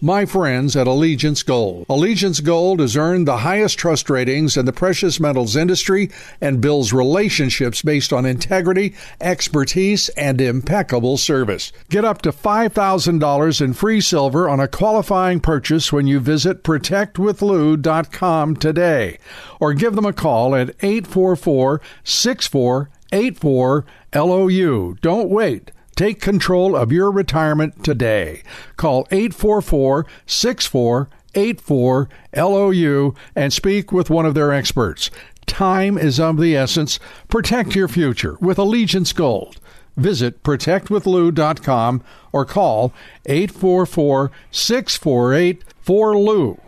My friends at Allegiance Gold. Allegiance Gold has earned the highest trust ratings in the precious metals industry and builds relationships based on integrity, expertise, and impeccable service. Get up to $5,000 in free silver on a qualifying purchase when you visit protectwithlou.com today or give them a call at 844 6484 LOU. Don't wait. Take control of your retirement today. Call 844 6484 LOU and speak with one of their experts. Time is of the essence. Protect your future with Allegiance Gold. Visit protectwithlou.com or call 844 648 4LOU.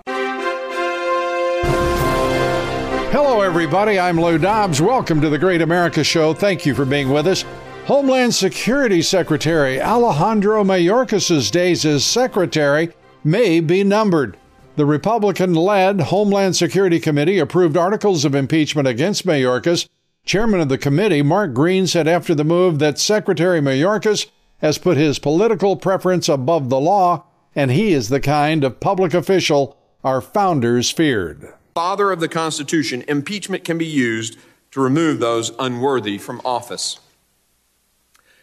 Hello, everybody. I'm Lou Dobbs. Welcome to the Great America Show. Thank you for being with us. Homeland Security Secretary Alejandro Mayorkas' days as secretary may be numbered. The Republican led Homeland Security Committee approved articles of impeachment against Mayorkas. Chairman of the committee, Mark Green, said after the move that Secretary Mayorkas has put his political preference above the law, and he is the kind of public official our founders feared. Father of the Constitution, impeachment can be used to remove those unworthy from office.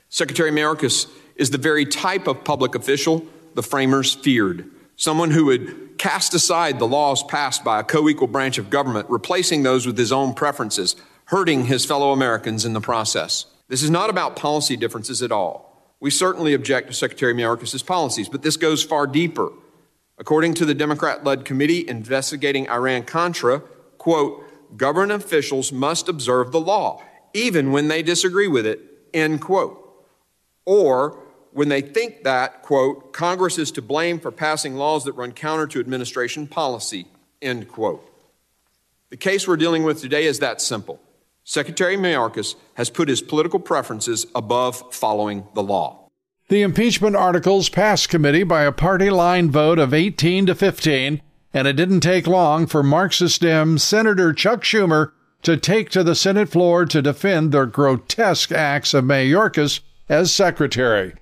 Secretary Mayorkas is the very type of public official the framers feared. Someone who would cast aside the laws passed by a co equal branch of government, replacing those with his own preferences, hurting his fellow Americans in the process. This is not about policy differences at all. We certainly object to Secretary Mayorkas' policies, but this goes far deeper. According to the Democrat led committee investigating Iran Contra, quote, government officials must observe the law, even when they disagree with it, end quote. Or when they think that, quote, Congress is to blame for passing laws that run counter to administration policy, end quote. The case we're dealing with today is that simple. Secretary Mayorkas has put his political preferences above following the law. The impeachment articles passed committee by a party line vote of 18 to 15, and it didn't take long for Marxist Dem Senator Chuck Schumer to take to the Senate floor to defend the grotesque acts of Mayorkas as secretary.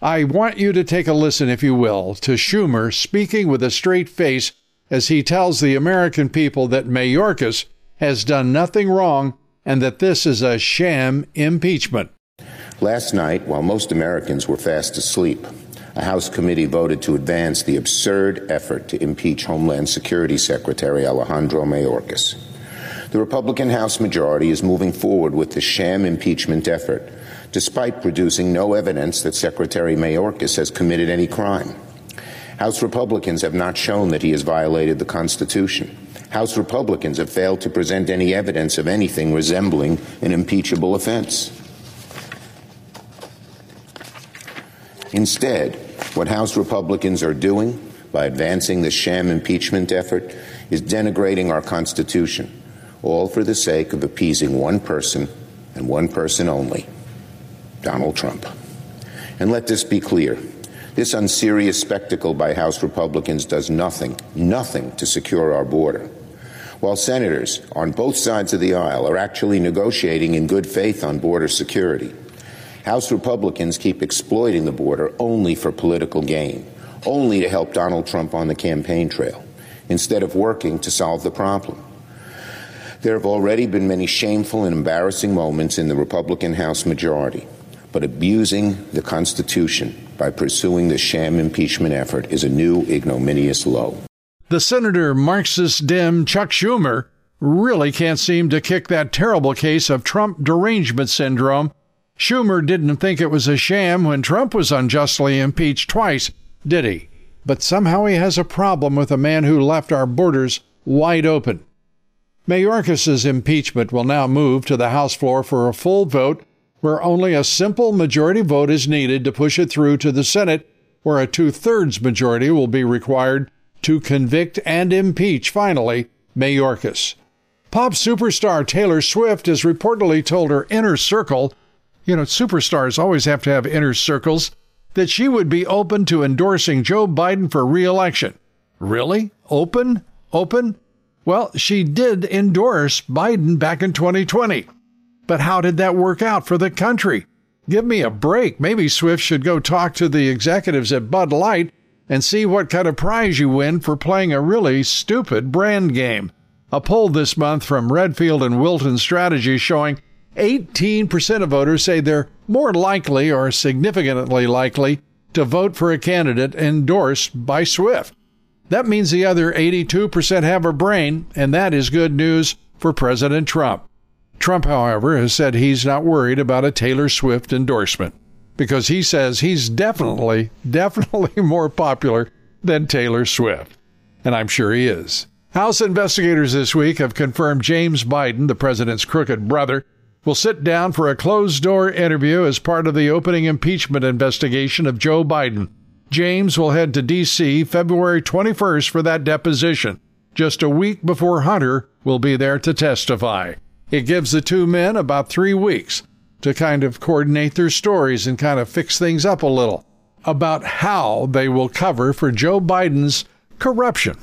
I want you to take a listen, if you will, to Schumer speaking with a straight face as he tells the American people that Mayorkas has done nothing wrong and that this is a sham impeachment. Last night, while most Americans were fast asleep, a House committee voted to advance the absurd effort to impeach Homeland Security Secretary Alejandro Mayorkas. The Republican House majority is moving forward with the sham impeachment effort despite producing no evidence that Secretary Mayorkas has committed any crime. House Republicans have not shown that he has violated the Constitution. House Republicans have failed to present any evidence of anything resembling an impeachable offense. Instead, what House Republicans are doing by advancing the sham impeachment effort is denigrating our Constitution, all for the sake of appeasing one person and one person only Donald Trump. And let this be clear. This unserious spectacle by House Republicans does nothing, nothing to secure our border. While senators on both sides of the aisle are actually negotiating in good faith on border security, House Republicans keep exploiting the border only for political gain, only to help Donald Trump on the campaign trail, instead of working to solve the problem. There have already been many shameful and embarrassing moments in the Republican House majority but abusing the Constitution by pursuing the sham impeachment effort is a new ignominious low. The Senator Marxist Dem Chuck Schumer really can't seem to kick that terrible case of Trump derangement syndrome. Schumer didn't think it was a sham when Trump was unjustly impeached twice, did he? But somehow he has a problem with a man who left our borders wide open. Mayorkas's impeachment will now move to the House floor for a full vote, where only a simple majority vote is needed to push it through to the Senate, where a two thirds majority will be required to convict and impeach, finally, Mayorkas. Pop superstar Taylor Swift has reportedly told her inner circle, you know, superstars always have to have inner circles, that she would be open to endorsing Joe Biden for re election. Really? Open? Open? Well, she did endorse Biden back in 2020. But how did that work out for the country? Give me a break. Maybe Swift should go talk to the executives at Bud Light and see what kind of prize you win for playing a really stupid brand game. A poll this month from Redfield and Wilton Strategy showing 18% of voters say they're more likely or significantly likely to vote for a candidate endorsed by Swift. That means the other 82% have a brain, and that is good news for President Trump. Trump, however, has said he's not worried about a Taylor Swift endorsement because he says he's definitely, definitely more popular than Taylor Swift. And I'm sure he is. House investigators this week have confirmed James Biden, the president's crooked brother, will sit down for a closed door interview as part of the opening impeachment investigation of Joe Biden. James will head to D.C. February 21st for that deposition, just a week before Hunter will be there to testify. It gives the two men about three weeks to kind of coordinate their stories and kind of fix things up a little about how they will cover for Joe Biden's corruption.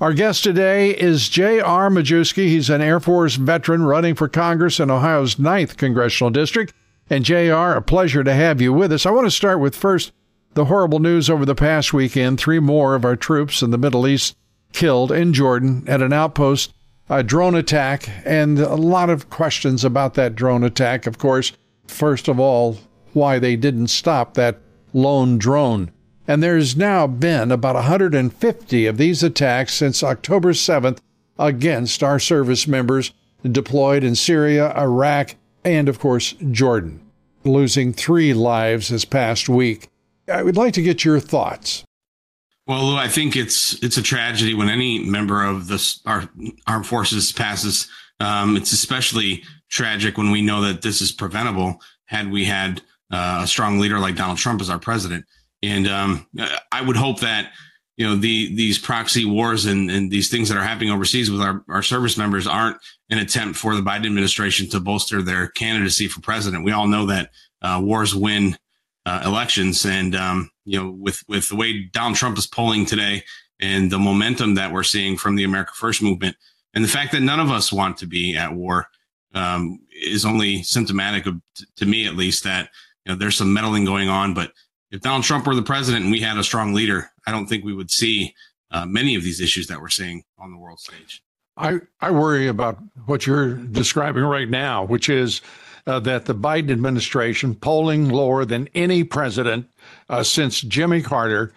Our guest today is J.R. Majewski. He's an Air Force veteran running for Congress in Ohio's 9th Congressional District. And J.R., a pleasure to have you with us. I want to start with first the horrible news over the past weekend. Three more of our troops in the Middle East killed in Jordan at an outpost, a drone attack, and a lot of questions about that drone attack. Of course, first of all, why they didn't stop that lone drone. And there's now been about 150 of these attacks since October 7th against our service members deployed in Syria, Iraq, and of course, Jordan, losing three lives this past week. I would like to get your thoughts. Well, I think it's it's a tragedy when any member of the our armed forces passes. Um, it's especially tragic when we know that this is preventable. Had we had uh, a strong leader like Donald Trump as our president, and um, I would hope that you know the these proxy wars and, and these things that are happening overseas with our, our service members aren't an attempt for the Biden administration to bolster their candidacy for president. We all know that uh, wars win uh, elections, and um, you know with with the way Donald Trump is polling today and the momentum that we're seeing from the America First movement, and the fact that none of us want to be at war um, is only symptomatic of, to me at least that you know there's some meddling going on, but if Donald Trump were the president and we had a strong leader, I don't think we would see uh, many of these issues that we're seeing on the world stage. I, I worry about what you're describing right now, which is uh, that the Biden administration, polling lower than any president uh, since Jimmy Carter,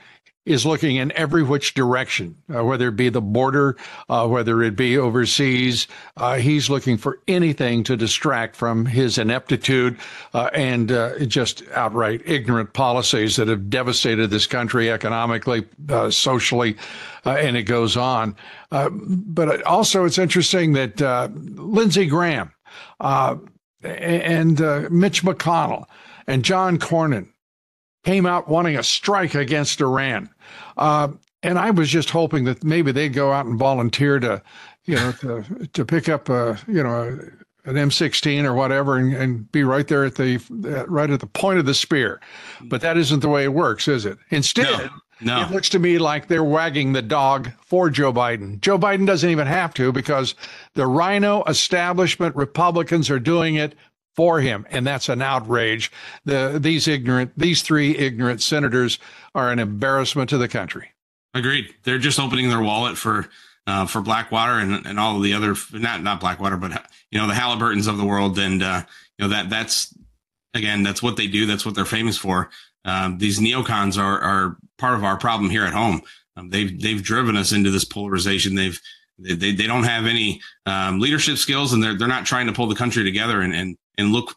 is looking in every which direction, uh, whether it be the border, uh, whether it be overseas. Uh, he's looking for anything to distract from his ineptitude uh, and uh, just outright ignorant policies that have devastated this country economically, uh, socially, and it goes on. but also, it's interesting that Lindsey Graham and Mitch McConnell and John Cornyn came out wanting a strike against Iran. Uh, and I was just hoping that maybe they'd go out and volunteer to, you know, to, to pick up a, you know, an M16 or whatever and, and be right there at the right at the point of the spear. But that isn't the way it works, is it? Instead, no. No. It looks to me like they're wagging the dog for Joe Biden. Joe Biden doesn't even have to because the RINO establishment Republicans are doing it for him, and that's an outrage. The these ignorant, these three ignorant senators are an embarrassment to the country. Agreed. They're just opening their wallet for uh, for Blackwater and, and all of the other not not Blackwater, but you know the Halliburtons of the world, and uh, you know that that's again that's what they do. That's what they're famous for. Um, these neocons are are part of our problem here at home. Um, they've they've driven us into this polarization. They've they, they, don't have any um, leadership skills, and they're they're not trying to pull the country together and and and look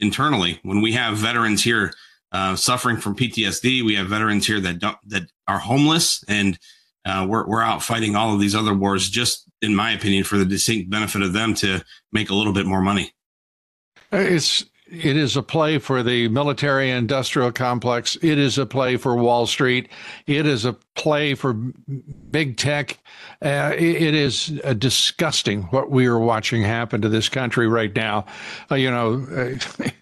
internally. When we have veterans here uh, suffering from PTSD, we have veterans here that don't that are homeless, and uh, we're we're out fighting all of these other wars. Just in my opinion, for the distinct benefit of them to make a little bit more money. It's it is a play for the military industrial complex. It is a play for Wall Street. It is a play for big tech. Uh, it, it is uh, disgusting what we are watching happen to this country right now. Uh, you know,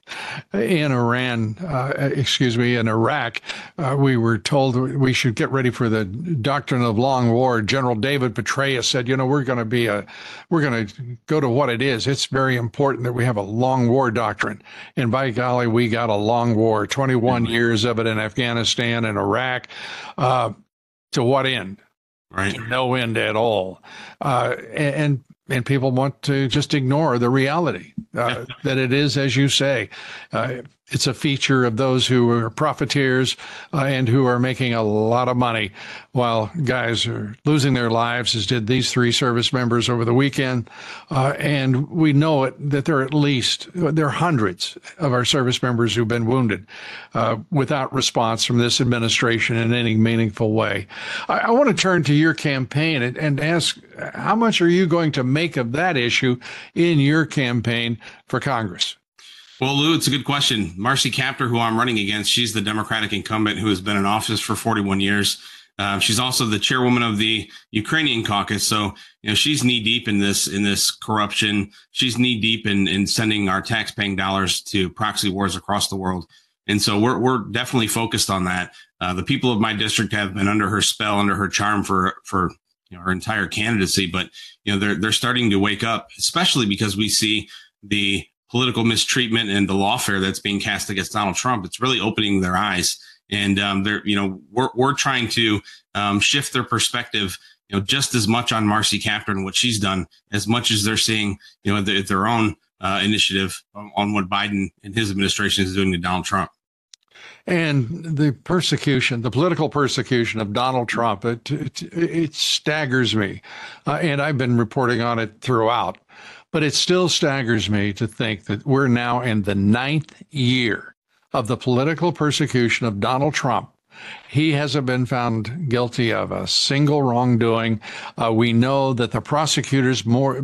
in Iran, uh, excuse me, in Iraq, uh, we were told we should get ready for the doctrine of long war. General David Petraeus said, you know, we're going to be a, we're going to go to what it is. It's very important that we have a long war doctrine. And by golly, we got a long war, 21 mm-hmm. years of it in Afghanistan and Iraq. Uh, to what end? Right. To no end at all. Uh, and and people want to just ignore the reality uh, that it is, as you say, uh, it's a feature of those who are profiteers uh, and who are making a lot of money while guys are losing their lives, as did these three service members over the weekend. Uh, and we know it that there are at least there are hundreds of our service members who've been wounded uh, without response from this administration in any meaningful way. I, I want to turn to your campaign and, and ask how much are you going to make of that issue in your campaign for Congress? Well, Lou, it's a good question. Marcy Kaptur, who I'm running against, she's the Democratic incumbent who has been in office for 41 years. Uh, she's also the chairwoman of the Ukrainian caucus, so you know she's knee deep in this in this corruption. She's knee deep in in sending our tax-paying dollars to proxy wars across the world, and so we're we're definitely focused on that. Uh, the people of my district have been under her spell, under her charm for for you know, her entire candidacy, but you know they're they're starting to wake up, especially because we see the political mistreatment and the lawfare that's being cast against Donald Trump. It's really opening their eyes, and um, they're you know we're we're trying to um, shift their perspective. You know, just as much on Marcy Kaptur and what she's done, as much as they're seeing, you know, their, their own uh, initiative on, on what Biden and his administration is doing to Donald Trump and the persecution, the political persecution of Donald Trump, it, it, it staggers me. Uh, and I've been reporting on it throughout. But it still staggers me to think that we're now in the ninth year of the political persecution of Donald Trump. He hasn't been found guilty of a single wrongdoing. Uh, we know that the prosecutors more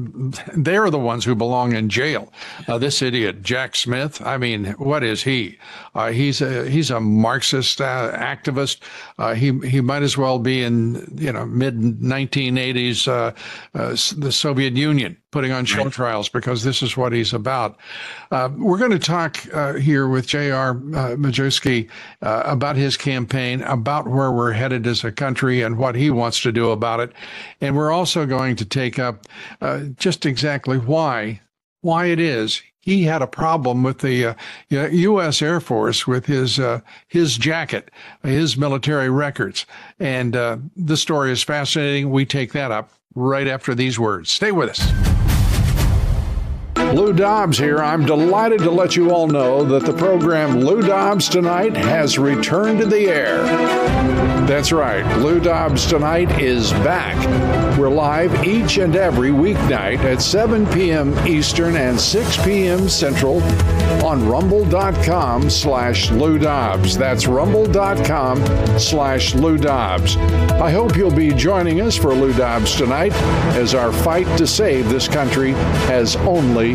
they're the ones who belong in jail. Uh, this idiot Jack Smith. I mean, what is he? Uh, he's a he's a Marxist uh, activist. Uh, he he might as well be in you know mid 1980s uh, the Soviet Union putting on show trials because this is what he's about. Uh, we're going to talk uh, here with J.R. Uh, Majewski uh, about his campaign, about where we're headed as a country and what he wants to do about it. And we're also going to take up uh, just exactly why why it is he had a problem with the uh, U.S. Air Force with his uh, his jacket, his military records, and uh, the story is fascinating. We take that up right after these words. Stay with us. Lou Dobbs here. I'm delighted to let you all know that the program Lou Dobbs Tonight has returned to the air. That's right, Lou Dobbs Tonight is back. We're live each and every weeknight at 7 p.m. Eastern and 6 p.m. Central on rumble.com slash Lou Dobbs. That's rumble.com slash Lou Dobbs. I hope you'll be joining us for Lou Dobbs Tonight as our fight to save this country has only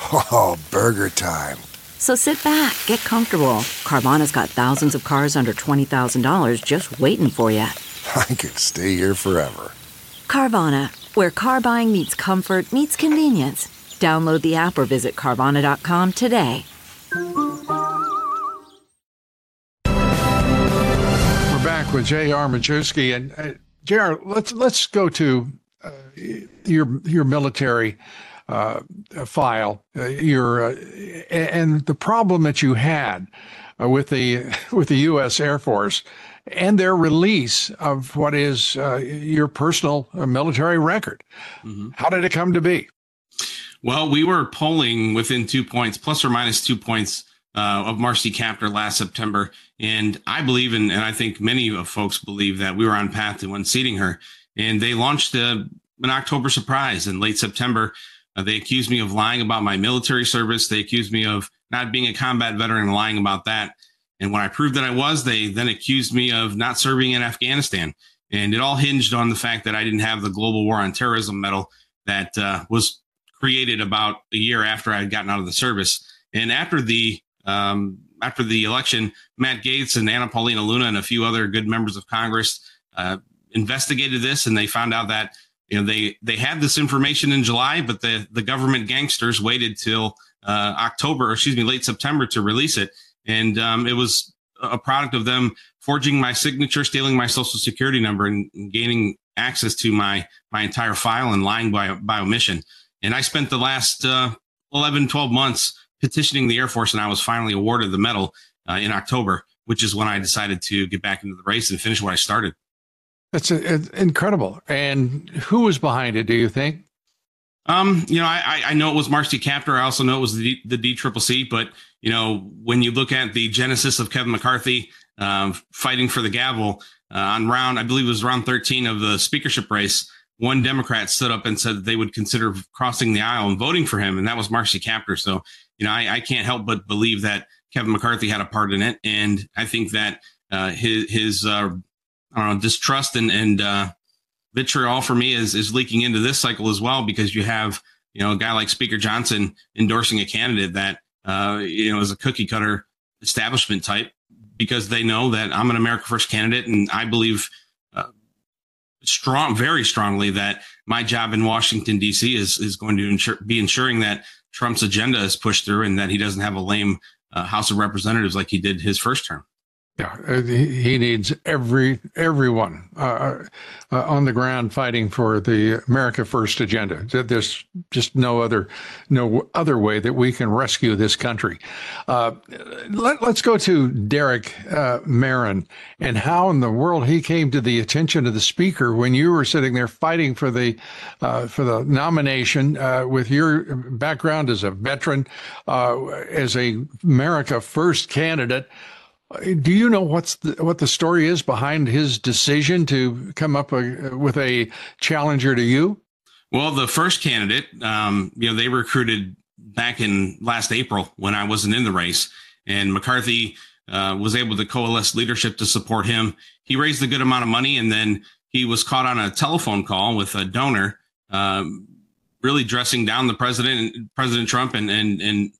Oh, burger time. So sit back, get comfortable. Carvana's got thousands of cars under $20,000 just waiting for you. I could stay here forever. Carvana, where car buying meets comfort, meets convenience. Download the app or visit Carvana.com today. We're back with J.R. Majewski. And uh, J.R., let's, let's go to uh, your, your military uh, file, uh, your, uh, and the problem that you had uh, with the, with the U.S. Air Force and their release of what is uh, your personal military record. Mm-hmm. How did it come to be? Well, we were polling within two points, plus or minus two points uh, of Marcy Kaptur last September. And I believe, in, and I think many of folks believe that we were on path to unseating her. And they launched a, an October surprise in late September. Uh, they accused me of lying about my military service. They accused me of not being a combat veteran and lying about that. And when I proved that I was, they then accused me of not serving in Afghanistan. And it all hinged on the fact that I didn't have the Global War on Terrorism medal that uh, was created about a year after I had gotten out of the service. And after the um, after the election, Matt Gaetz and Anna Paulina Luna and a few other good members of Congress uh, investigated this, and they found out that you know they they had this information in July, but the the government gangsters waited till uh, October, or excuse me, late September to release it and um, it was a product of them forging my signature, stealing my social security number, and, gaining access to my my entire file and lying by by omission. And I spent the last uh, 11, 12 months petitioning the Air Force, and I was finally awarded the medal uh, in October, which is when I decided to get back into the race and finish what I started. That's a, incredible. And who was behind it? Do you think? Um, you know, I, I know it was Marcy Kaptur. I also know it was the the DCCC. But you know, when you look at the genesis of Kevin McCarthy um, fighting for the gavel uh, on round, I believe it was round 13 of the speakership race, one Democrat stood up and said they would consider crossing the aisle and voting for him, and that was Marcy Kaptur. So, you know, I, I can't help but believe that Kevin McCarthy had a part in it, and I think that uh, his his uh, I don't know distrust and and uh, vitriol for me is is leaking into this cycle as well because you have you know a guy like Speaker Johnson endorsing a candidate that uh, you know is a cookie cutter establishment type because they know that I'm an America First candidate and I believe uh, strong, very strongly that my job in Washington D.C. is is going to be ensuring that Trump's agenda is pushed through and that he doesn't have a lame uh, House of Representatives like he did his first term. Yeah, uh, he needs every everyone uh, uh, on the ground fighting for the America First agenda. There's just no other no other way that we can rescue this country. Uh, let, us go to Derek uh, Merrin and how in the world he came to the attention of the speaker when you were sitting there fighting for the uh, for the nomination with your background as a veteran, as a America First candidate. Do you know what's the, what the story is behind his decision to come up a, with a challenger to you? Well, the first candidate, um, you know, they recruited back in last April when I wasn't in the race, and McCarthy uh, was able to coalesce leadership to support him. He raised a good amount of money, and then he was caught on a telephone call with a donor, um, really dressing down the president, President Trump, and and and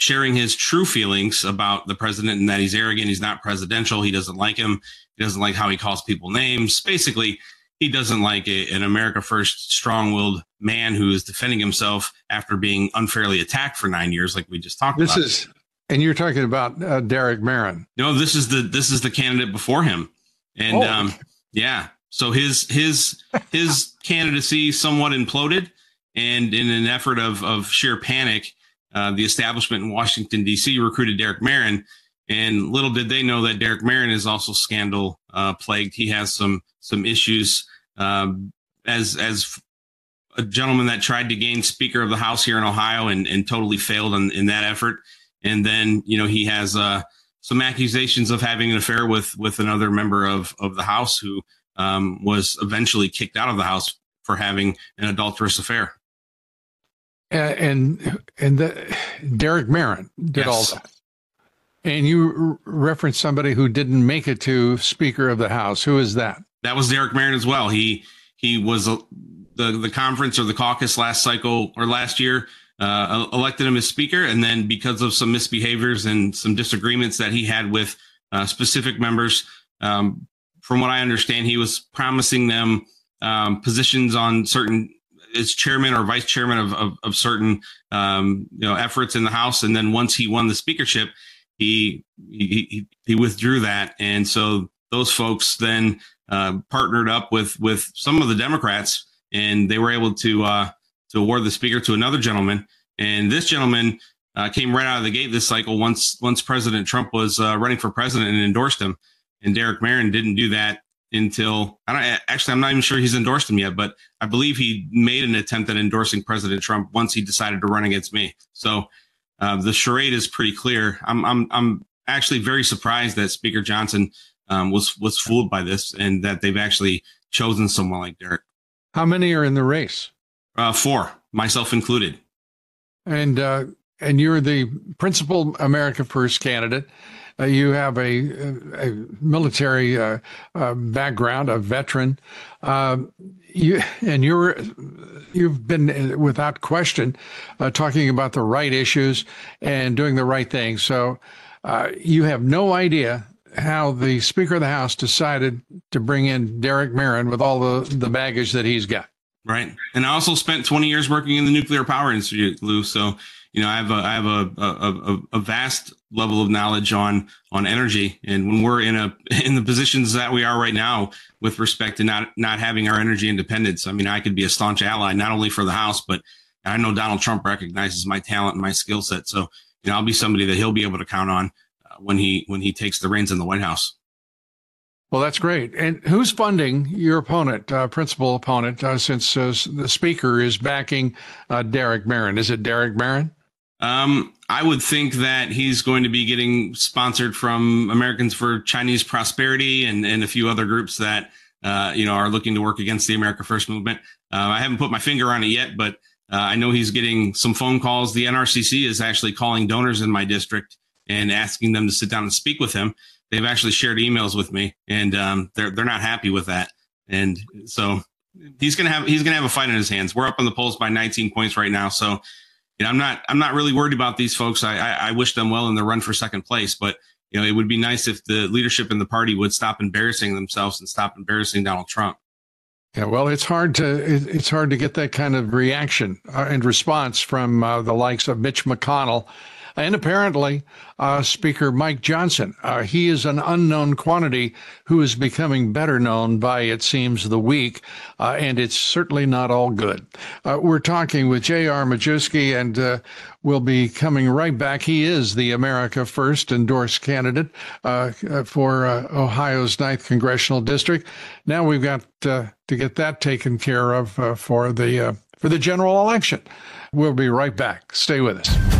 sharing his true feelings about the president and that he's arrogant, he's not presidential, he doesn't like him, he doesn't like how he calls people names. Basically, he doesn't like a, an America First strong-willed man who is defending himself after being unfairly attacked for nine years, like we just talked this about. This is, and you're talking about uh, Derek Merrin. No, this is the this is the candidate before him, and oh. um, yeah, so his his his candidacy somewhat imploded, and in an effort of of sheer panic, uh, the establishment in Washington, D.C. recruited Derek Merrin. And little did they know that Derek Merrin is also scandal uh, plagued. He has some some issues um, as as a gentleman that tried to gain Speaker of the House here in Ohio and, and totally failed in, in that effort. And then you know he has uh, some accusations of having an affair with with another member of of the House who um, was eventually kicked out of the House for having an adulterous affair and and the, Derek Merrin did yes. all that. And you referenced somebody who didn't make it to Speaker of the House. Who is that? That was Derek Merrin as well. He he was a, the the conference or the caucus last cycle or last year. uh, elected him as speaker. And then because of some misbehaviors and some disagreements that he had with uh, specific members, um, from what I understand, he was promising them um, positions on certain as chairman or vice chairman of, of, of certain um, you know efforts in the House. And then once he won the speakership, he he, he withdrew that. And so those folks then uh, partnered up with with some of the Democrats, and they were able to uh, to award the speaker to another gentleman. And this gentleman uh, came right out of the gate this cycle once once President Trump was uh, running for president and endorsed him. And Derek Merrin didn't do that until I don't actually I'm not even sure he's endorsed him yet, but I believe he made an attempt at endorsing President Trump once he decided to run against me. So uh, the charade is pretty clear. I'm I'm I'm actually very surprised that Speaker Johnson um, was was fooled by this and that they've actually chosen someone like Derek. How many are in the race? Uh, four, myself included. And uh, and you're the principal America First candidate. Uh, you have a, a military uh, uh, background, a veteran. Um, you and you're you've been uh, without question uh, talking about the right issues and doing the right thing. So uh, you have no idea how the Speaker of the House decided to bring in Derek Merrin with all the the baggage that he's got. Right, and I also spent 20 years working in the nuclear power industry, Lou. So you know, I have a I have a, a, a, vast level of knowledge on on energy, and when we're in a in the positions that we are right now with respect to not not having our energy independence, I mean, I could be a staunch ally not only for the House, but I know Donald Trump recognizes my talent and my skill set. So you know, I'll be somebody that he'll be able to count on uh, when he when he takes the reins in the White House. Well, that's great. And who's funding your opponent, uh, principal opponent, uh, since uh, the speaker is backing uh, Derek Merrin? Is it Derek Merrin? Um, I would think that he's going to be getting sponsored from Americans for Chinese Prosperity and, and a few other groups that, uh, you know, are looking to work against the America First movement. Uh, I haven't put my finger on it yet, but uh, I know he's getting some phone calls. The NRCC is actually calling donors in my district and asking them to sit down and speak with him. They've actually shared emails with me, and um, they're they're not happy with that. And so he's gonna have he's gonna have a fight in his hands. We're up on the polls by 19 points right now, so you know, I'm not I'm not really worried about these folks. I, I, I wish them well in the run for second place, but you know, it would be nice if the leadership in the party would stop embarrassing themselves and stop embarrassing Donald Trump. Yeah, well, it's hard to it's hard to get that kind of reaction uh, and response from uh, the likes of Mitch McConnell and apparently uh, Speaker Mike Johnson. Uh, he is an unknown quantity who is becoming better known by, it seems, the week, uh, and it's certainly not all good. Uh, we're talking with J.R. Majewski, and uh, we'll be coming right back. He is the America First endorsed candidate uh, for Ohio's 9th Congressional District. Now we've got to get that taken care of for the for the general election. We'll be right back. Stay with us.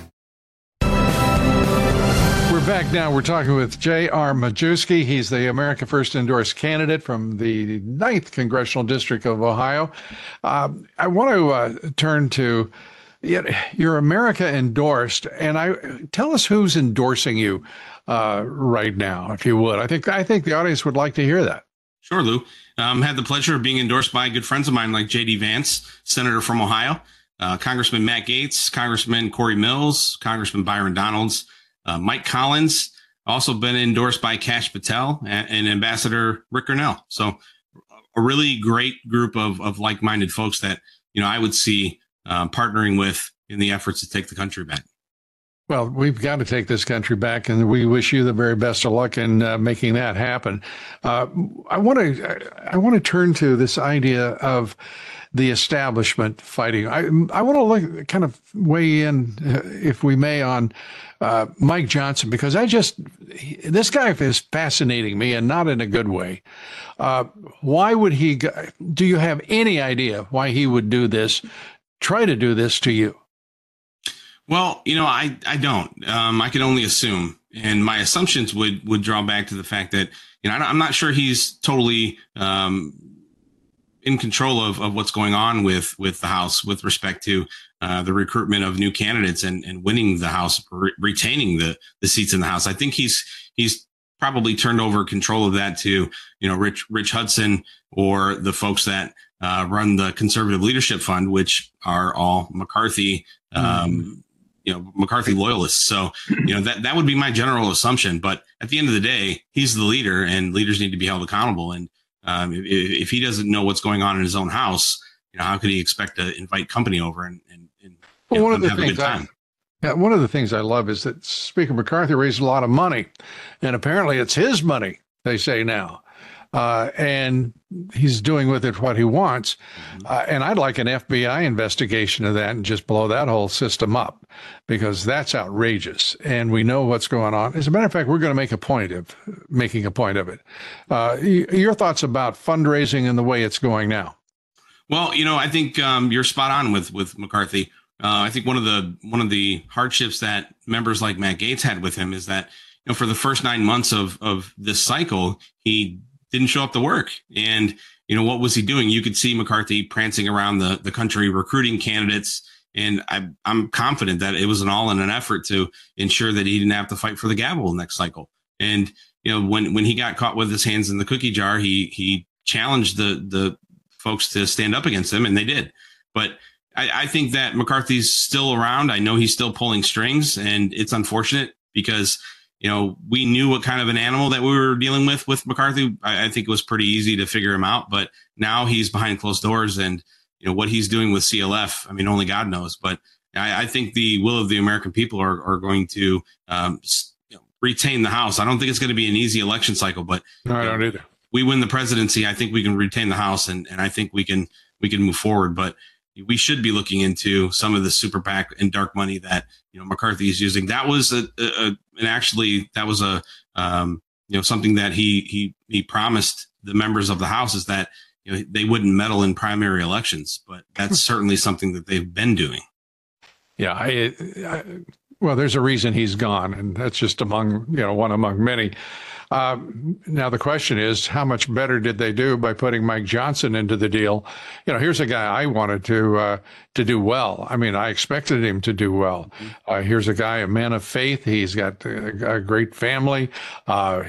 Back now. We're talking with J.R. Majewski. He's the America First endorsed candidate from the 9th Congressional District of Ohio. Um, I want to uh, turn to you're America endorsed, and I tell us who's endorsing you uh, right now, if you would. I think I think the audience would like to hear that. Sure, Lou. Um, had the pleasure of being endorsed by good friends of mine like J.D. Vance, Senator from Ohio, uh, Congressman Matt Gaetz, Congressman Cory Mills, Congressman Byron Donalds. Uh, Mike Collins also been endorsed by Kash Patel and, and, Ambassador Rick Grenell. So a really great group of, of like-minded folks that you know I would see uh, partnering with in the efforts to take the country back. Well, we've got to take this country back, and we wish you the very best of luck in uh, making that happen. Uh, I want to I want to turn to this idea of the establishment fighting. I I want to look kind of weigh in, uh, if we may, on uh, Mike Johnson because I just he, this guy is fascinating me, and not in a good way. Uh, why would he? Do you have any idea why he would do this? Try to do this to you? Well, you know, I I don't. Um, I can only assume, and my assumptions would would draw back to the fact that you know I'm not sure he's totally um, in control of, of what's going on with with the House with respect to uh, the recruitment of new candidates and, and winning the House, re- retaining the the seats in the House. I think he's he's probably turned over control of that to you know Rich Rich Hudson or the folks that uh, run the Conservative Leadership Fund, which are all McCarthy. Um, mm you know McCarthy loyalists. So you know that that would be my general assumption. But at the end of the day, he's the leader, and leaders need to be held accountable. And um, if, if, he doesn't know what's going on in his own house, you know how could he expect to invite company over and, and, and well, one of the things I, yeah, one of the things I love is that Speaker McCarthy raised a lot of money, and apparently it's his money. They say now uh, and he's doing with it what he wants. Mm-hmm. Uh, and I'd like an FBI investigation of that and just blow that whole system up because that's outrageous. And we know what's going on. As a matter of fact, we're going to make a point of making a point of it. Uh, your thoughts about fundraising and the way it's going now? Well, you know, I think um, you're spot on with with McCarthy. Uh, I think one of the one of the hardships that members like Matt Gaetz had with him is that you know for the first nine months of of this cycle, he didn't show up to work. And, you know, what was he doing? You could see McCarthy prancing around the, the country recruiting candidates. And I, I'm confident that it was an all in an effort to ensure that he didn't have to fight for the gavel next cycle. And, you know, when, when he got caught with his hands in the cookie jar, he, he challenged the, the folks to stand up against him and they did. But I, I think that McCarthy's still around. I know he's still pulling strings and it's unfortunate because you know, we knew what kind of an animal that we were dealing with with McCarthy. I, I, think it was pretty easy to figure him out, but now he's behind closed doors and, you know, what he's doing with CLF, I mean, only God knows. But I, I think the will of the American people are, are going to um, you know, retain the House. I don't think it's going to be an easy election cycle, but no, I don't either. We win the presidency. I think we can retain the House and, and I think we can, we can move forward. But we should be looking into some of the super PAC and dark money that you know McCarthy is using. That was a, a and actually that was a um, you know something that he he he promised the members of the House is that you know they wouldn't meddle in primary elections, but that's certainly something that they've been doing. Yeah, I, I, well, there's a reason he's gone, and that's just among you know one among many. Um, now the question is, how much better did they do by putting Mike Johnson into the deal? You know, here's a guy I wanted to uh, to do well. I mean, I expected him to do well. Uh, here's a guy, a man of faith. He's got a, a great family. Uh,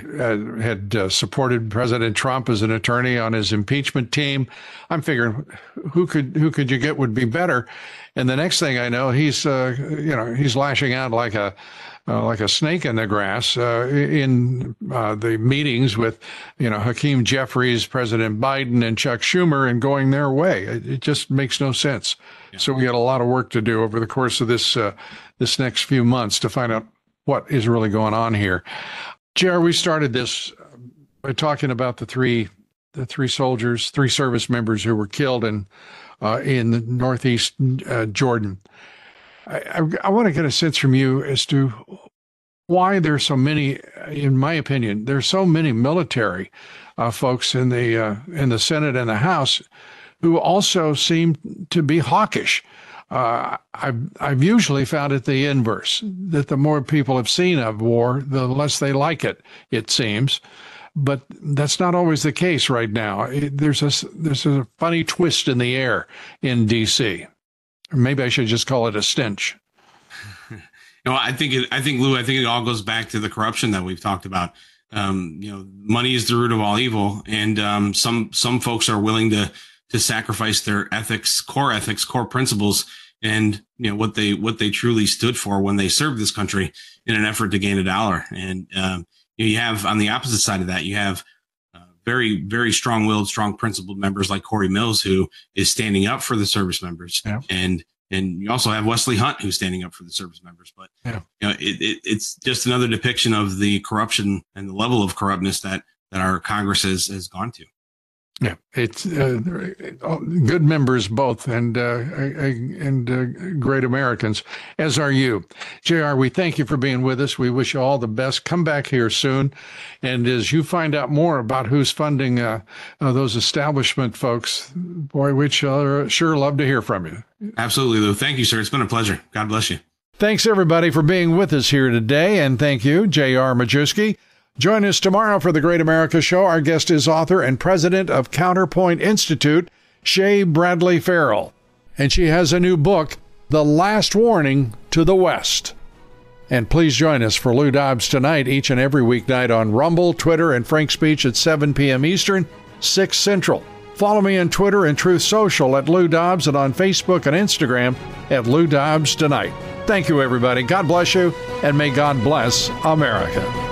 had uh, supported President Trump as an attorney on his impeachment team. I'm figuring who could who could you get would be better. And the next thing I know, he's uh, you know he's lashing out like a uh, like a snake in the grass uh, in uh, the meetings with, you know, Hakeem Jeffries, President Biden, and Chuck Schumer, and going their way. It, it just makes no sense. Yeah. So we got a lot of work to do over the course of this uh, this next few months to find out what is really going on here. Jer, we started this by talking about the three the three soldiers, three service members who were killed in uh, in the northeast uh, Jordan. I, I, I want to get a sense from you as to why there's so many, in my opinion, there's so many military uh, folks in the uh, in the Senate and the House who also seem to be hawkish. Uh, I've, I've usually found it the inverse that the more people have seen of war, the less they like it. It seems, but that's not always the case right now. It, there's a there's a funny twist in the air in D.C. Maybe I should just call it a stench. no, I think it, I think Lou, I think it all goes back to the corruption that we've talked about. Um, you know, money is the root of all evil, and um, some some folks are willing to to sacrifice their ethics, core ethics, core principles, and you know what they what they truly stood for when they served this country in an effort to gain a dollar. And um, you, know, you have on the opposite side of that, you have very, very strong willed, strong principled members like Cory Mills, who is standing up for the service members. Yeah. And and you also have Wesley Hunt, who's standing up for the service members. But Yeah. you know, it, it, it's just another depiction of the corruption and the level of corruptness that that our Congress has, has gone to. Yeah, it's uh, good members both, and uh, and uh, great Americans, as are you, J.R. We thank you for being with us. We wish you all the best. Come back here soon, and as you find out more about who's funding uh, uh, those establishment folks, boy, we'd sure, sure love to hear from you. Absolutely, Lou. Thank you, sir. It's been a pleasure. God bless you. Thanks everybody for being with us here today, and thank you, J.R. Majewski. Join us tomorrow for the Great America Show. Our guest is author and president of Counterpoint Institute, Shea Bradley Farrell. And she has a new book, The Last Warning to the West. And please join us for Lou Dobbs tonight, each and every weeknight on Rumble, Twitter, and Frank Speech at 7 p.m. Eastern, 6 Central. Follow me on Twitter and Truth Social at Lou Dobbs and on Facebook and Instagram at Lou Dobbs Tonight. Thank you, everybody. God bless you, and may God bless America.